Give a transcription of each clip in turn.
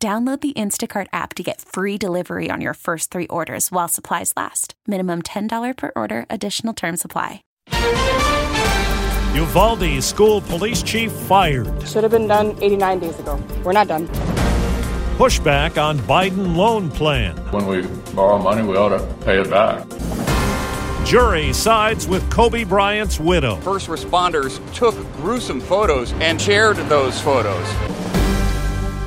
Download the Instacart app to get free delivery on your first three orders while supplies last. Minimum $10 per order, additional term supply. Uvalde school police chief fired. Should have been done 89 days ago. We're not done. Pushback on Biden loan plan. When we borrow money, we ought to pay it back. Jury sides with Kobe Bryant's widow. First responders took gruesome photos and shared those photos.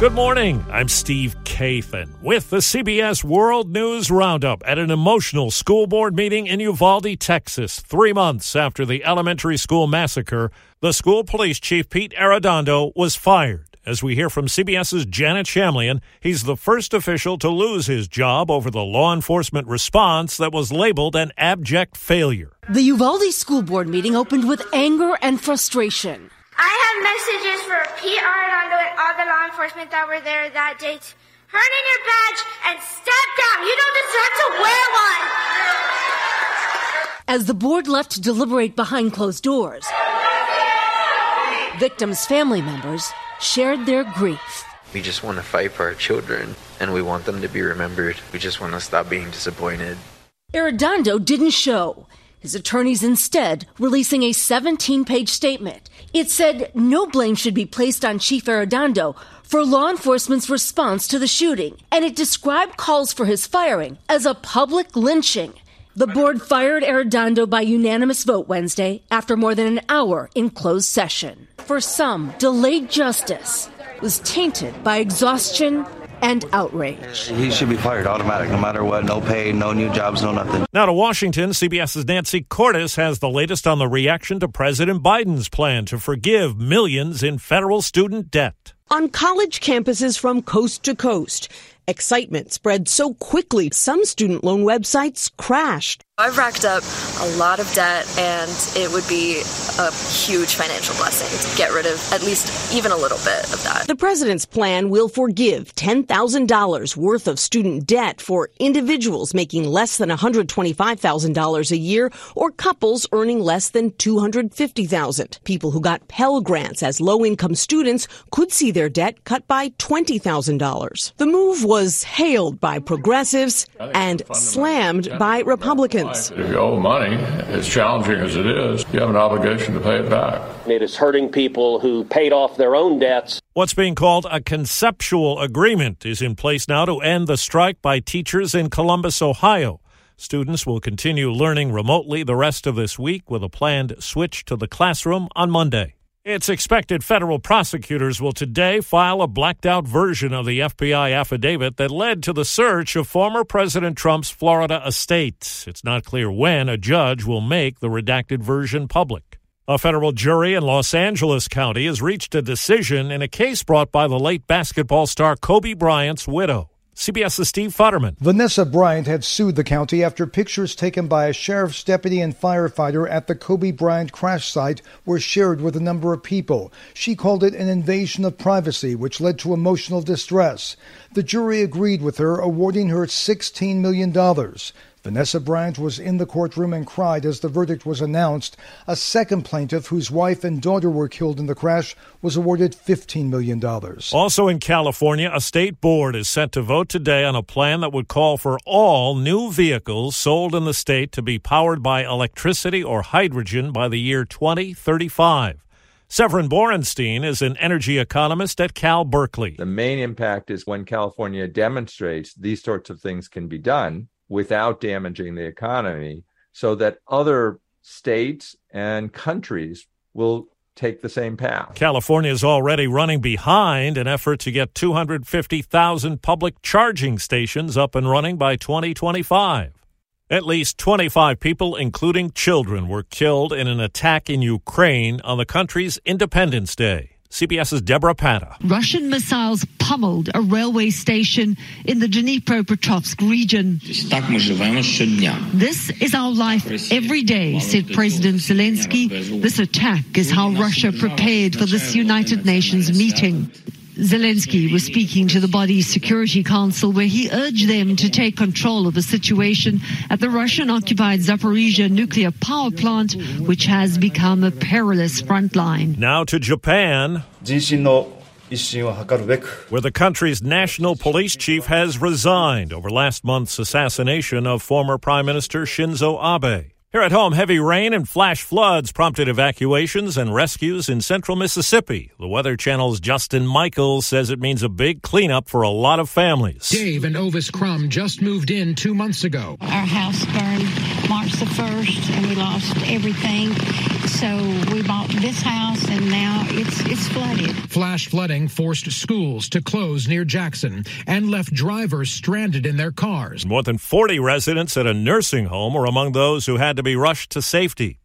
Good morning. I'm Steve Kathan with the CBS World News Roundup at an emotional school board meeting in Uvalde, Texas. Three months after the elementary school massacre, the school police chief, Pete Arredondo, was fired. As we hear from CBS's Janet Shamlian, he's the first official to lose his job over the law enforcement response that was labeled an abject failure. The Uvalde school board meeting opened with anger and frustration. I have messages for Pete Arredondo and all the law enforcement that were there that day. Turn in your badge and step down. You don't deserve to wear one. As the board left to deliberate behind closed doors, victims' family members shared their grief. We just want to fight for our children and we want them to be remembered. We just want to stop being disappointed. Arredondo didn't show. His attorneys instead releasing a 17 page statement. It said no blame should be placed on Chief Arredondo for law enforcement's response to the shooting, and it described calls for his firing as a public lynching. The board fired Arredondo by unanimous vote Wednesday after more than an hour in closed session. For some, delayed justice was tainted by exhaustion and outrage. He should be fired automatic, no matter what. No pay, no new jobs, no nothing. Now to Washington, CBS's Nancy Cordes has the latest on the reaction to President Biden's plan to forgive millions in federal student debt. On college campuses from coast to coast, excitement spread so quickly some student loan websites crashed. I've racked up a lot of debt, and it would be a huge financial blessing to get rid of at least even a little bit of that. The president's plan will forgive $10,000 worth of student debt for individuals making less than $125,000 a year or couples earning less than $250,000. People who got Pell Grants as low-income students could see their debt cut by $20,000. The move was hailed by progressives and slammed by Republicans. If you owe money, as challenging as it is, you have an obligation to pay it back. It is hurting people who paid off their own debts. What's being called a conceptual agreement is in place now to end the strike by teachers in Columbus, Ohio. Students will continue learning remotely the rest of this week with a planned switch to the classroom on Monday. It's expected federal prosecutors will today file a blacked out version of the FBI affidavit that led to the search of former President Trump's Florida estate. It's not clear when a judge will make the redacted version public. A federal jury in Los Angeles County has reached a decision in a case brought by the late basketball star Kobe Bryant's widow. CBS's Steve Futterman. Vanessa Bryant had sued the county after pictures taken by a sheriff's deputy and firefighter at the Kobe Bryant crash site were shared with a number of people. She called it an invasion of privacy, which led to emotional distress. The jury agreed with her, awarding her $16 million. Vanessa Bryant was in the courtroom and cried as the verdict was announced. A second plaintiff, whose wife and daughter were killed in the crash, was awarded $15 million. Also in California, a state board is set to vote today on a plan that would call for all new vehicles sold in the state to be powered by electricity or hydrogen by the year 2035. Severin Borenstein is an energy economist at Cal Berkeley. The main impact is when California demonstrates these sorts of things can be done without damaging the economy so that other states and countries will take the same path. California is already running behind an effort to get 250,000 public charging stations up and running by 2025. At least 25 people, including children, were killed in an attack in Ukraine on the country's Independence Day. CBS's Debora Patta. Russian missiles pummeled a railway station in the Dnipropetrovsk region. This is our life every day, said President Zelensky. This attack is how Russia prepared for this United Nations meeting. Zelensky was speaking to the body's Security Council where he urged them to take control of the situation at the Russian-occupied Zaporizhia nuclear power plant, which has become a perilous front line. Now to Japan, where the country's national police chief has resigned over last month's assassination of former Prime Minister Shinzo Abe. Here at home, heavy rain and flash floods prompted evacuations and rescues in central Mississippi. The Weather Channel's Justin Michaels says it means a big cleanup for a lot of families. Dave and Ovis Crum just moved in two months ago. Our house burned March the 1st and we lost everything. So we bought this house and now it's, it's flooded. Flash flooding forced schools to close near Jackson and left drivers stranded in their cars. More than 40 residents at a nursing home were among those who had to be rushed to safety.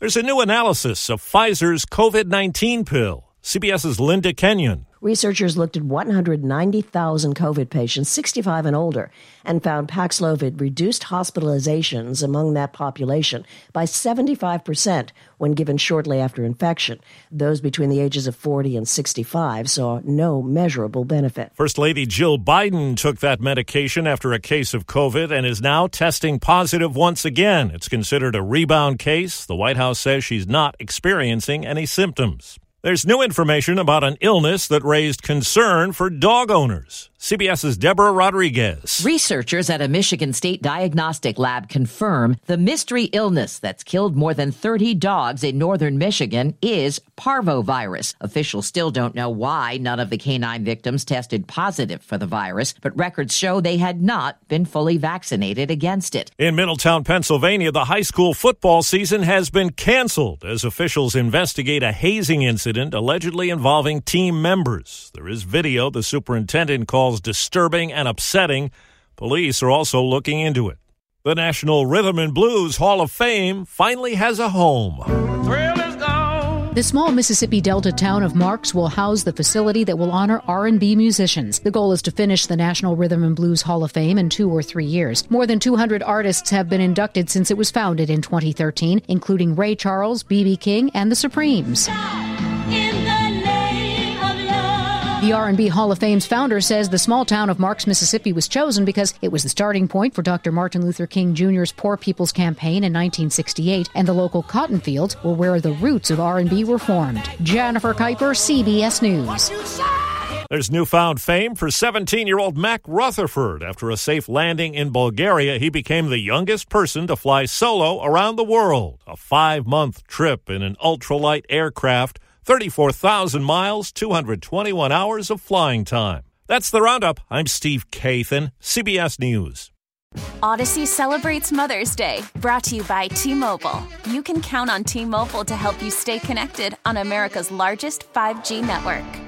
There's a new analysis of Pfizer's COVID 19 pill. CBS's Linda Kenyon. Researchers looked at 190,000 COVID patients 65 and older and found Paxlovid reduced hospitalizations among that population by 75% when given shortly after infection. Those between the ages of 40 and 65 saw no measurable benefit. First Lady Jill Biden took that medication after a case of COVID and is now testing positive once again. It's considered a rebound case. The White House says she's not experiencing any symptoms. There's new information about an illness that raised concern for dog owners. CBS's Deborah Rodriguez. Researchers at a Michigan State diagnostic lab confirm the mystery illness that's killed more than 30 dogs in northern Michigan is parvovirus. Officials still don't know why none of the canine victims tested positive for the virus, but records show they had not been fully vaccinated against it. In Middletown, Pennsylvania, the high school football season has been canceled as officials investigate a hazing incident allegedly involving team members. There is video the superintendent called calls disturbing and upsetting. Police are also looking into it. The National Rhythm and Blues Hall of Fame finally has a home. The small Mississippi Delta town of Marks will house the facility that will honor R&B musicians. The goal is to finish the National Rhythm and Blues Hall of Fame in 2 or 3 years. More than 200 artists have been inducted since it was founded in 2013, including Ray Charles, B.B. King, and the Supremes. The R&B Hall of Fame's founder says the small town of Marks, Mississippi was chosen because it was the starting point for Dr. Martin Luther King Jr.'s Poor People's Campaign in 1968, and the local cotton fields were where the roots of R&B were formed. Jennifer Keiper, CBS News. There's newfound fame for 17 year old Mac Rutherford. After a safe landing in Bulgaria, he became the youngest person to fly solo around the world. A five month trip in an ultralight aircraft 34,000 miles, 221 hours of flying time. That's the roundup. I'm Steve Kathan, CBS News. Audacy celebrates Mother's Day, brought to you by T Mobile. You can count on T Mobile to help you stay connected on America's largest 5G network.